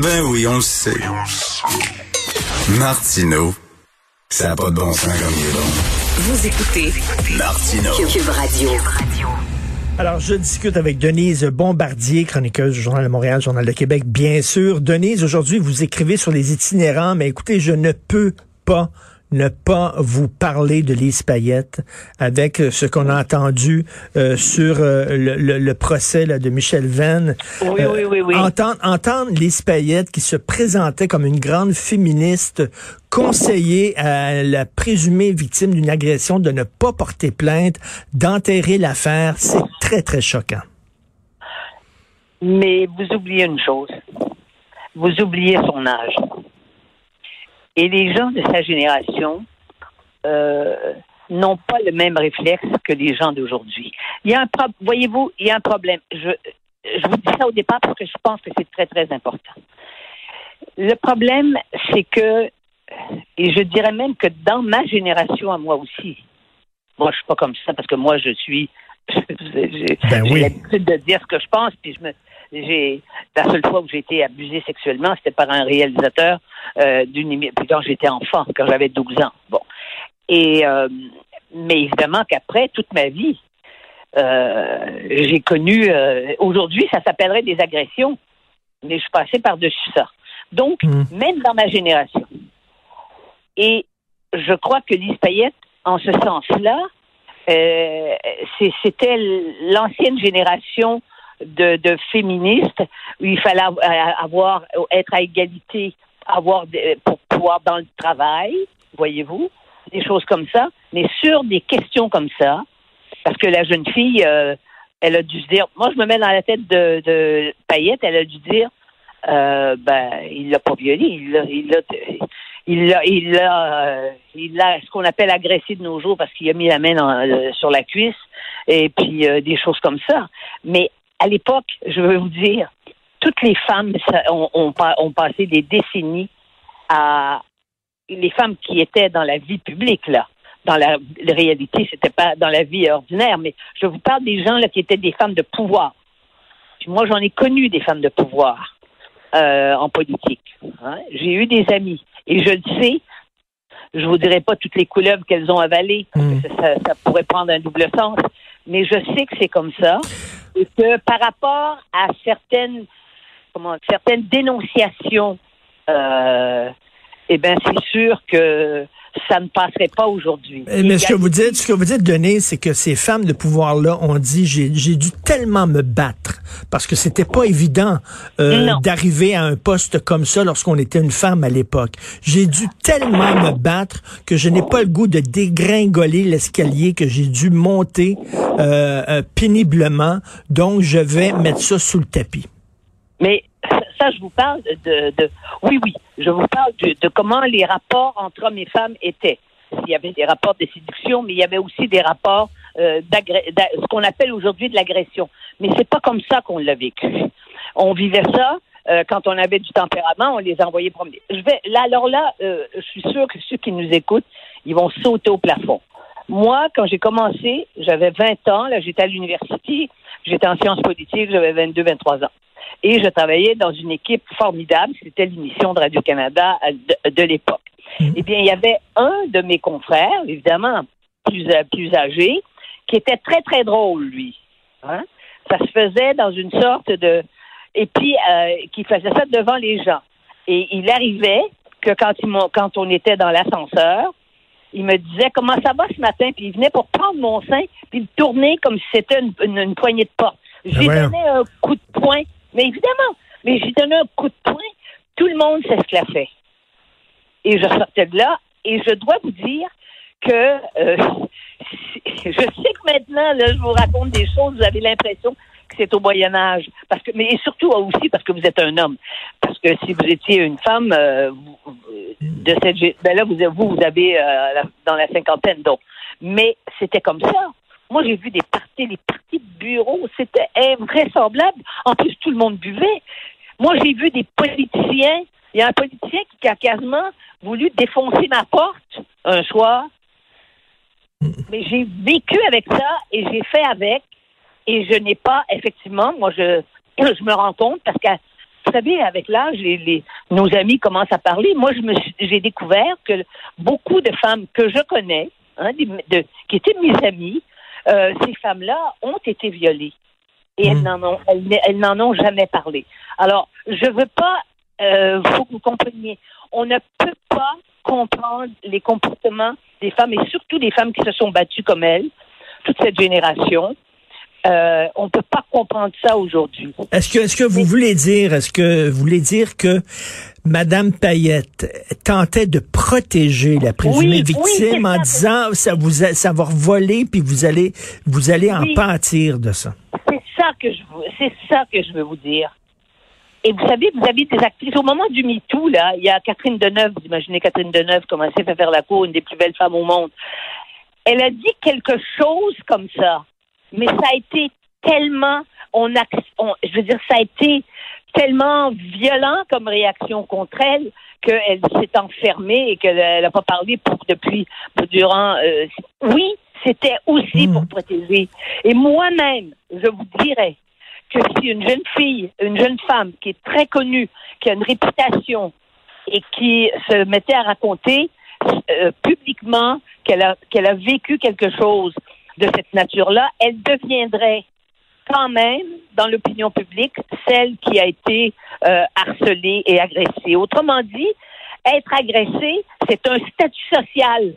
Ben oui, on le sait. Martineau, ça n'a pas de bon sens comme il est bon. Vous écoutez Martineau. Cube Radio. Alors, je discute avec Denise Bombardier, chroniqueuse du Journal de Montréal, Journal de Québec, bien sûr. Denise, aujourd'hui, vous écrivez sur les itinérants, mais écoutez, je ne peux pas ne pas vous parler de Lise Payette avec euh, ce qu'on a entendu euh, sur euh, le, le- le procès là, de Michel Venn. Oui, oui, oui, oui. Entendre, entendre Lise Payette qui se présentait comme une grande féministe conseiller à la présumée victime d'une agression de ne pas porter plainte, d'enterrer l'affaire, c'est très, très choquant. Mais vous oubliez une chose. Vous oubliez son âge. Et les gens de sa génération euh, n'ont pas le même réflexe que les gens d'aujourd'hui. Il y a un voyez-vous, il y a un problème. Je, je vous dis ça au départ parce que je pense que c'est très, très important. Le problème, c'est que, et je dirais même que dans ma génération à moi aussi, moi je suis pas comme ça parce que moi je suis, j'ai Ben oui. l'habitude de dire ce que je pense, puis je me, j'ai la seule fois où j'ai été abusée sexuellement, c'était par un réalisateur euh, d'une émi- puis quand j'étais enfant, quand j'avais 12 ans. Bon. Et euh, mais évidemment qu'après toute ma vie, euh, j'ai connu aujourd'hui ça s'appellerait des agressions, mais je suis passée par-dessus ça. Donc, Mm. même dans ma génération. Et je crois que Lise Payette, en ce sens-là, euh, c'était l'ancienne génération de, de où il fallait euh, avoir être à égalité, avoir des- pour pouvoir dans le travail, voyez-vous, des choses comme ça, mais sur des questions comme ça, parce que la jeune fille, euh, elle a dû se dire, moi je me mets dans la tête de, de Payette, elle a dû dire, euh, ben il l'a pas violé, il l'a, il l'a, il l'a, il l'a, euh, ce qu'on appelle agressé de nos jours parce qu'il a mis la main euh, sur la cuisse et puis euh, des choses comme ça. Mais à l'époque, je veux vous dire, toutes les femmes ont, ont, pa- ont passé des décennies à les femmes qui étaient dans la vie publique là. Dans la, la réalité, c'était pas dans la vie ordinaire, mais je vous parle des gens là qui étaient des femmes de pouvoir. Puis moi, j'en ai connu des femmes de pouvoir euh, en politique. hein. J'ai eu des amis et je le sais. Je vous dirai pas toutes les couleuvres qu'elles ont avalées. parce que Mm. ça, ça- ça pourrait prendre un double sens. Mais je sais que c'est comme ça que par rapport à certaines, comment, certaines dénonciations, euh, eh ben c'est sûr que ça ne passerait pas aujourd'hui. Eh, Mais ce que vous dites, ce que vous dites, Denise, c'est que ces femmes de pouvoir-là ont dit j'ai dû tellement me battre parce que c'était pas évident euh, d'arriver à un poste comme ça lorsqu'on était une femme à l'époque. J'ai dû tellement me battre que je n'ai pas le goût de dégringoler l'escalier que j'ai dû monter euh, euh, péniblement. Donc je vais mettre ça sous le tapis. Mais ça, je vous parle de, oui, oui, je vous parle de, comment les rapports entre hommes et femmes étaient. Il y avait des rapports de séduction, mais il y avait aussi des rapports euh, ce qu'on appelle aujourd'hui de l'agression. Mais c'est pas comme ça qu'on l'a vécu. On vivait ça euh, quand on avait du tempérament, on les envoyait promener. Je vais là, alors là, euh, je suis sûre que ceux qui nous écoutent, ils vont sauter au plafond. Moi, quand j'ai commencé, j'avais 20 ans, là, j'étais à l'université, j'étais en sciences politiques, j'avais 22, 23 ans. Et je travaillais dans une équipe formidable, c'était l'émission de Radio-Canada à- de, de l'époque. Mhm. Eh bien, il y avait un de mes confrères, évidemment plus, euh, plus âgé, qui était très, très drôle, lui. Hein? Ça se faisait dans une sorte de... Et puis, euh, qui faisait ça devant les gens. Et il arrivait que quand, m'ont- quand on était dans l'ascenseur, il me disait comment ça va ce matin, puis il venait pour prendre mon sein, puis le tourner comme si c'était une, une- une poignée de porte. J'ai voyons. donné un coup de poing, mais évidemment, mais j'ai donné un coup de poing, tout le monde sait ce qu'il a fait. Et je sortais de là, et je dois vous dire que euh, je sais que maintenant, là, je vous raconte des choses, vous avez l'impression que c'est au Moyen Âge, parce que, mais surtout aussi parce que vous êtes un homme, parce que si vous étiez une femme euh, de cette, ben là vous, vous, vous avez euh, dans la cinquantaine, donc, mais c'était comme ça. Moi, j'ai vu des parties, les parties de bureau, c'était invraisemblable. En plus, tout le monde buvait. Moi, j'ai vu des politiciens. Il y a un politicien qui a quasiment voulu défoncer ma porte un soir. Mais j'ai vécu avec ça et j'ai fait avec. Et je n'ai pas, effectivement, moi, je, je me rends compte parce que vous savez, avec l'âge, les, nos amis commencent à parler. Moi, j'ai découvert que beaucoup de femmes que je connais, hein, de, qui étaient mes amies, euh, ces femmes-là ont été violées. Et elles hmm. n'en ont, elles, n'en ont jamais parlé. Alors, je veux pas, euh, que vous compreniez, on ne peut pas comprendre les comportements des femmes et surtout des femmes qui se sont battues comme elles, toute cette génération. Euh, on ne peut pas comprendre ça aujourd'hui. Est-ce que, est-ce que vous voulez dire, est-ce que vous voulez dire que Madame Payette tentait de protéger la présumée victime en disant ça vous ça va voler puis vous allez vous allez en pâtir de ça? C'est ça que je c'est ça que je veux vous dire. Et vous savez, vous avez des actrices. Au moment du MeToo, là, il y a Catherine Deneuve, vous imaginez Catherine Deneuve commencer à faire la cour, une des plus belles femmes au monde. Elle a dit quelque chose comme ça mais ça a été tellement, on, a, je veux dire, ça a été tellement violent comme réaction contre elle qu'elle s'est enfermée et qu'elle n'a pas parlé pour depuis durant. Euh, oui, c'était aussi pour hmm. protéger. Et moi-même, je vous dirais que si une jeune fille, une jeune femme qui est très connue, qui a une réputation et qui se mettait à raconter euh, publiquement qu'elle a qu'elle a vécu quelque chose de cette nature-là, elle deviendrait quand même, dans l'opinion publique, celle qui a été euh, harcelée et agressée. Autrement dit, être agressée, c'est un statut social.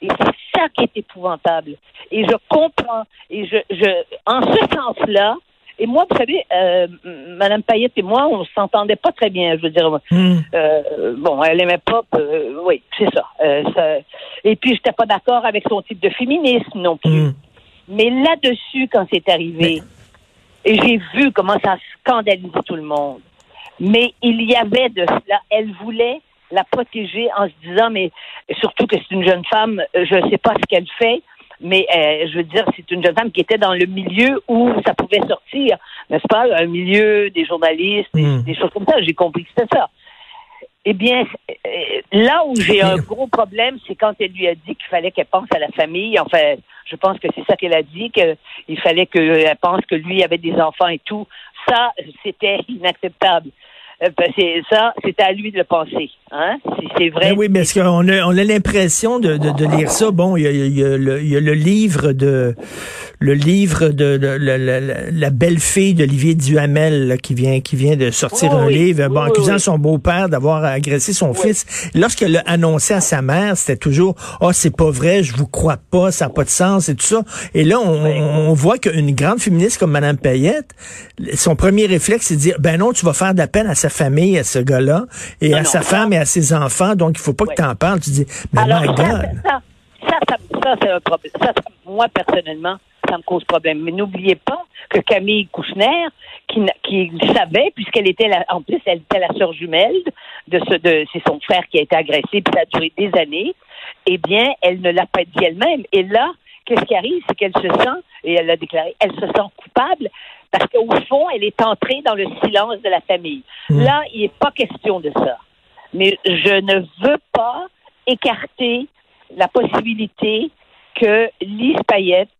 Et c'est ça qui est épouvantable. Et je comprends. Et je, je en ce sens-là, et moi, vous savez, euh, Madame Payette et moi, on s'entendait pas très bien. Je veux dire, hmm. euh, bon, elle aimait pas. Euh, oui, c'est ça, euh, ça, Et puis, j'étais pas d'accord avec son type de féminisme non plus. Hmm. Mais là-dessus, quand c'est arrivé, et j'ai vu comment ça scandalisait tout le monde. Mais il y avait de cela. Elle voulait la protéger en se disant, mais surtout que c'est une jeune femme, je ne sais pas ce qu'elle fait, mais euh, je veux dire, c'est une jeune femme qui était dans le milieu où ça pouvait sortir, n'est-ce pas, un milieu des journalistes, des, hmm. choses comme ça. J'ai compris que c'était ça. Eh bien, euh, là où j'ai un gros problème, c'est quand elle lui a dit qu'il fallait qu'elle pense à la famille. Enfin, je pense que c'est ça qu'elle a dit, qu'il fallait qu'elle pense que lui avait des enfants et tout. Ça, c'était inacceptable. Euh, ben, c'est ça, c'est à lui de le penser. Hein? C'est vrai. Ben oui, mais est-ce qu'on a, on a l'impression de, de, de, lire ça? Bon, il y a, y a, le, il y a le livre de le livre de, la, la, belle-fille d'Olivier Duhamel qui vient qui vient de sortir un livre bon, accusant son beau-père d'avoir agressé son fils. Lorsqu'elle l'a annoncé à sa mère, c'était toujours Oh, c'est pas vrai, je vous crois pas, ça n'a pas de sens et tout ça. Et là, on, on voit qu'une grande féministe comme Madame Payette, son premier réflexe, c'est de dire Ben non, tu vas faire de la peine à sa famille, à ce gars-là, et à sa femme et à ses enfants, donc il faut pas que tu en parles. Tu dis Mais my God. Ça, ça, ça, ça c'est un problème. Ça, moi, personnellement, ça me cause problème. Mais n'oubliez pas que Camille Kouchner, qui, qui savait, puisqu'elle était la, en plus, elle était la sœur jumelle de ce, de, c'est son frère qui a été agressé, puis ça a duré des années, eh bien, elle ne l'a pas dit elle-même. Et là, qu'est-ce qui arrive? C'est qu'elle se sent, et elle l'a déclaré, elle se sent coupable parce qu'au fond, elle est entrée dans le silence de la famille. Mmh. Là, il n'est pas question de ça. Mais je ne veux pas écarter la possibilité que Lise Payette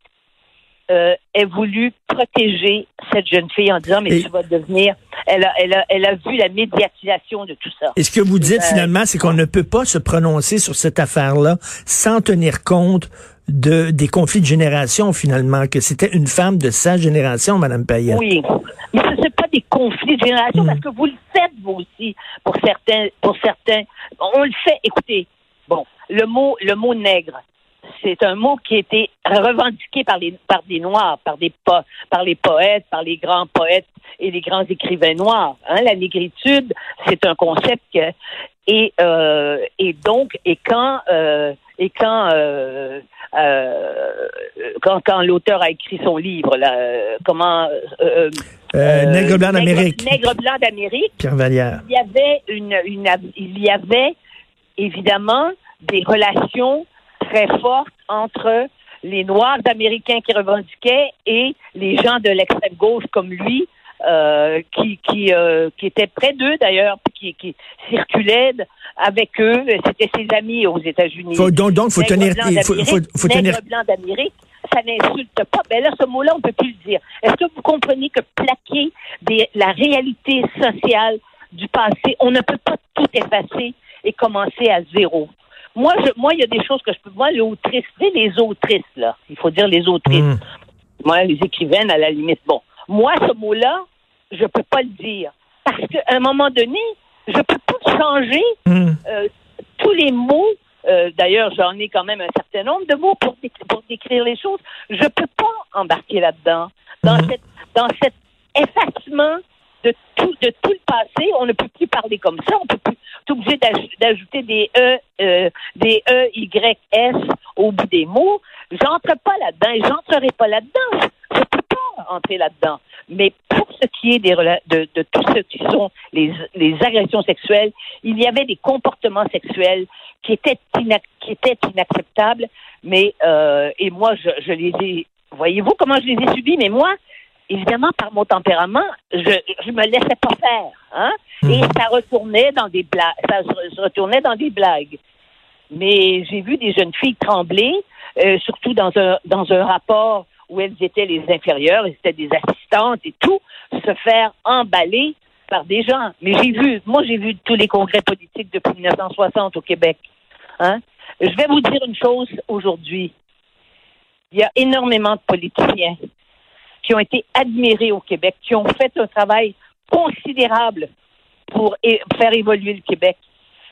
euh, ait voulu protéger cette jeune fille en disant mais tu vas devenir elle a, elle, a, elle a vu la médiatisation de tout ça. Et ce que vous dites euh, finalement, c'est qu'on ne peut pas se prononcer sur cette affaire-là sans tenir compte de des conflits de génération finalement, que c'était une femme de sa génération, Madame Payette. Oui, mais ce n'est pas des conflits de génération parce que vous le faites vous aussi pour certains, pour certains. On le fait. Écoutez, bon, le mot le mot nègre c'est un mot qui a été revendiqué par les par des noirs, par des par les poètes, par les grands poètes et les grands écrivains noirs. Hein. La négritude, c'est un concept que, et euh, et donc et quand euh, et quand euh, quand, quand l'auteur a écrit son livre là, comment Nègre blanc d'Amérique. Nègre blanc d'Amérique. Il y avait une, une il y avait évidemment des relations très forte entre les Noirs américains qui revendiquaient et les gens de l'extrême gauche comme lui, euh, qui qui, euh, qui étaient près d'eux d'ailleurs, qui, qui circulaient avec eux. C'était ses amis aux États-Unis. donc, donc, faut tenir, il faut, faut, faut tenir. blanc d'Amérique, ça n'insulte pas. Ben là, ce mot-là, on peut plus le dire. Est-ce que vous comprenez que plaquer des, la réalité sociale du passé, on ne peut pas tout effacer et commencer à zéro? Moi, je, moi, il y a des choses que je peux. Moi, l'autrice, les autrices, là. Il faut dire les autrices. Mm. Moi, les écrivaines, à la limite. Bon. Moi, ce mot-là, je peux pas le dire. Parce qu'à un moment donné, je peux pas changer Mm. euh, tous les mots. euh, D'ailleurs, j'en ai quand même un certain nombre de mots pour, dé- pour décrire les choses. Je peux pas embarquer là-dedans. Dans, Mhm. cette, dans cet effacement de tout, de tout le passé, on ne peut plus parler comme ça. On peut plus. On est obligé d'aj- d'ajouter des E, euh, des E, Y, S au bout des mots. J'entre pas là-dedans et j'entrerai pas là-dedans. Je peux pas entrer là-dedans. Mais pour ce qui est des de, de tout ce qui sont les, les agressions sexuelles, il y avait des comportements sexuels qui étaient, qui étaient inacceptables. Mais euh, et moi, je, je les ai. Voyez-vous comment je les ai subis? Mais moi, évidemment, par mon tempérament, je je me laissais pas faire, hein. Et ça retournait dans des blagues. Ça se se retournait dans des blagues. Mais j'ai vu des jeunes filles trembler, euh, surtout dans un dans un rapport où elles étaient les inférieures, elles étaient des assistantes et tout, se faire emballer par des gens. Mais j'ai vu, moi j'ai vu tous les congrès politiques depuis 1960 au Québec. Hein? Je vais vous dire une chose aujourd'hui. Il y a énormément de politiciens qui ont été admirés au Québec, qui ont fait un travail considérable pour faire évoluer le Québec.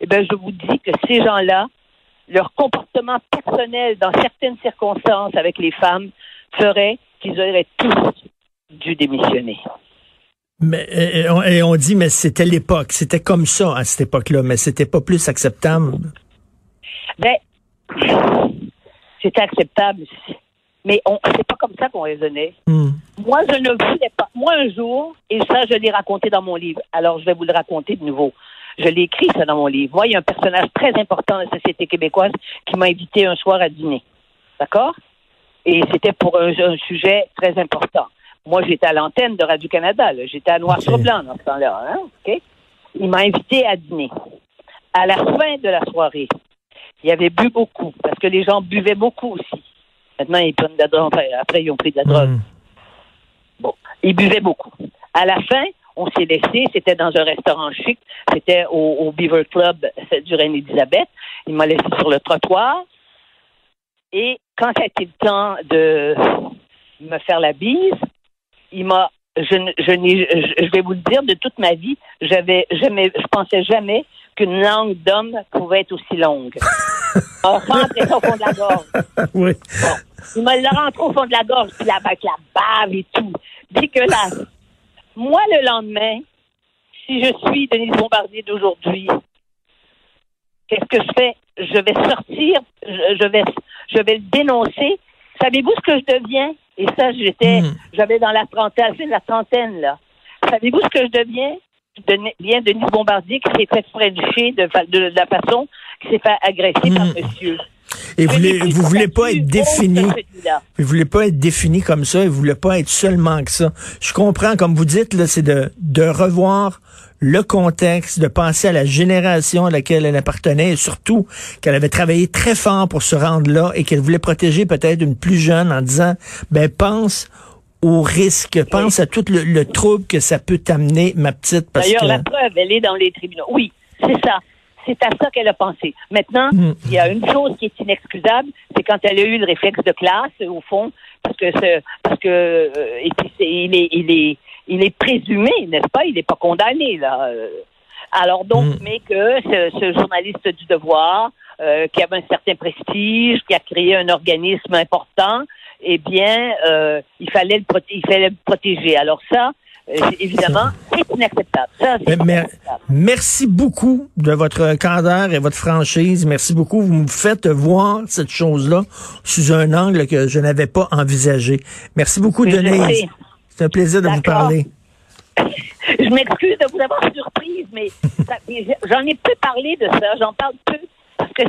Eh bien, je vous dis que ces gens-là, leur comportement personnel dans certaines circonstances avec les femmes ferait qu'ils auraient tous dû démissionner. Mais, et, on, et on dit, mais c'était l'époque. C'était comme ça à cette époque-là, mais c'était pas plus acceptable. Ben, c'est acceptable, mais on, c'est pas comme ça qu'on raisonnait. Hmm. Moi, je ne voulais pas. Moi, un jour, et ça, je l'ai raconté dans mon livre. Alors, je vais vous le raconter de nouveau. Je l'ai écrit, ça, dans mon livre. Moi, il y a un personnage très important de la société québécoise qui m'a invité un soir à dîner. D'accord? Et c'était pour un, un sujet très important. Moi, j'étais à l'antenne de Radio-Canada. là. J'étais à Noir sur. Blanc dans ce temps-là. Hein? OK? Il m'a invité à dîner. À la fin de la soirée, il avait bu beaucoup, parce que les gens buvaient beaucoup aussi. Maintenant, ils prennent de la drogue. Enfin, après, ils ont pris de la drogue. Hmm. Bon, il buvait beaucoup. À la fin, on s'est laissé, c'était dans un restaurant chic, c'était au, au Beaver Club du Reine-Élisabeth. Il m'a laissé sur le trottoir. Et quand ça a été le temps de me faire la bise, il m'a, je, je, vais vous le dire, de toute ma vie, j'avais jamais, je pensais jamais qu'une langue d'homme pouvait être aussi longue. On rentrait au fond de la gorge. oui. Il me l'a rentré au fond de la gorge, puis avec la bave et tout. Dégueulasse. Moi, le lendemain, si je suis Denise Bombardier d'aujourd'hui, qu'est-ce que je fais? Je vais sortir, je, vais, je vais le dénoncer. Savez-vous ce que je deviens? Et ça, j'étais, Hmm. j'avais dans la trentaine, c'est la trentaine, là. Savez-vous ce que je deviens? Je deviens Denise Bombardier qui s'est fait frencher de, de la façon qui s'est fait agresser par Hmm. monsieur. Et vous voulez, vous voulez pas être défini. Vous voulez pas être défini comme ça, et vous voulez pas être seulement que ça. Je comprends, comme vous dites, là, c'est de, de revoir le contexte, de penser à la génération à laquelle elle appartenait, et surtout qu'elle avait travaillé très fort pour se rendre là et qu'elle voulait protéger peut-être une plus jeune en disant, ben pense au risque, pense à tout le, le trouble que ça peut t'amener, ma petite, parce D'ailleurs, que... la preuve, elle est dans les tribunaux. Oui, c'est ça. C'est à ça qu'elle a pensé. Maintenant, Mm. il y a une chose qui est inexcusable, c'est quand elle a eu le réflexe de classe, au fond, parce que parce que euh, et puis c'est- il est il est il est présumé, n'est-ce pas? Il n'est pas condamné là. Alors donc, Mm. mais que ce, ce journaliste du devoir, euh, qui avait un certain prestige, qui a créé un organisme important, eh bien, euh, il fallait le il fallait le protéger. Alors ça, évidemment, c'est inacceptable. Ça, c'est Mais- mais- inacceptable. Merci beaucoup de votre candeur et votre franchise. Merci beaucoup. Vous me faites voir cette chose-là sous un angle que je n'avais pas envisagé. Merci beaucoup, Je Denise. C'est un plaisir de vous parler. Je m'excuse de vous avoir surprise, mais j'en ai peu parlé de ça. J'en parle peu parce que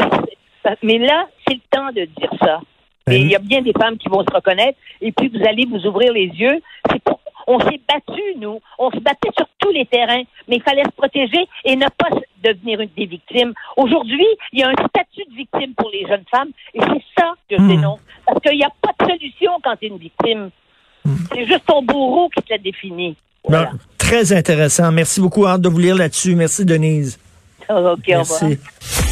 mais là, c'est le temps de dire ça. Ben Et oui. il y a bien des femmes qui vont se reconnaître. Et puis vous allez vous ouvrir les yeux. C'est pour- on s'est battu, nous. On se battait sur tous les terrains, mais il fallait se protéger et ne pas devenir une des victimes. Aujourd'hui, il y a un statut de victime pour les jeunes femmes et c'est ça que je Hmm. dénonce. Parce qu'il n'y a pas de solution quand tu es une victime. C'est juste ton bourreau qui te la définit. Voilà. Bon, très intéressant. Merci beaucoup. Hâte de vous lire là-dessus. Merci, Denise. OK, au revoir. Merci.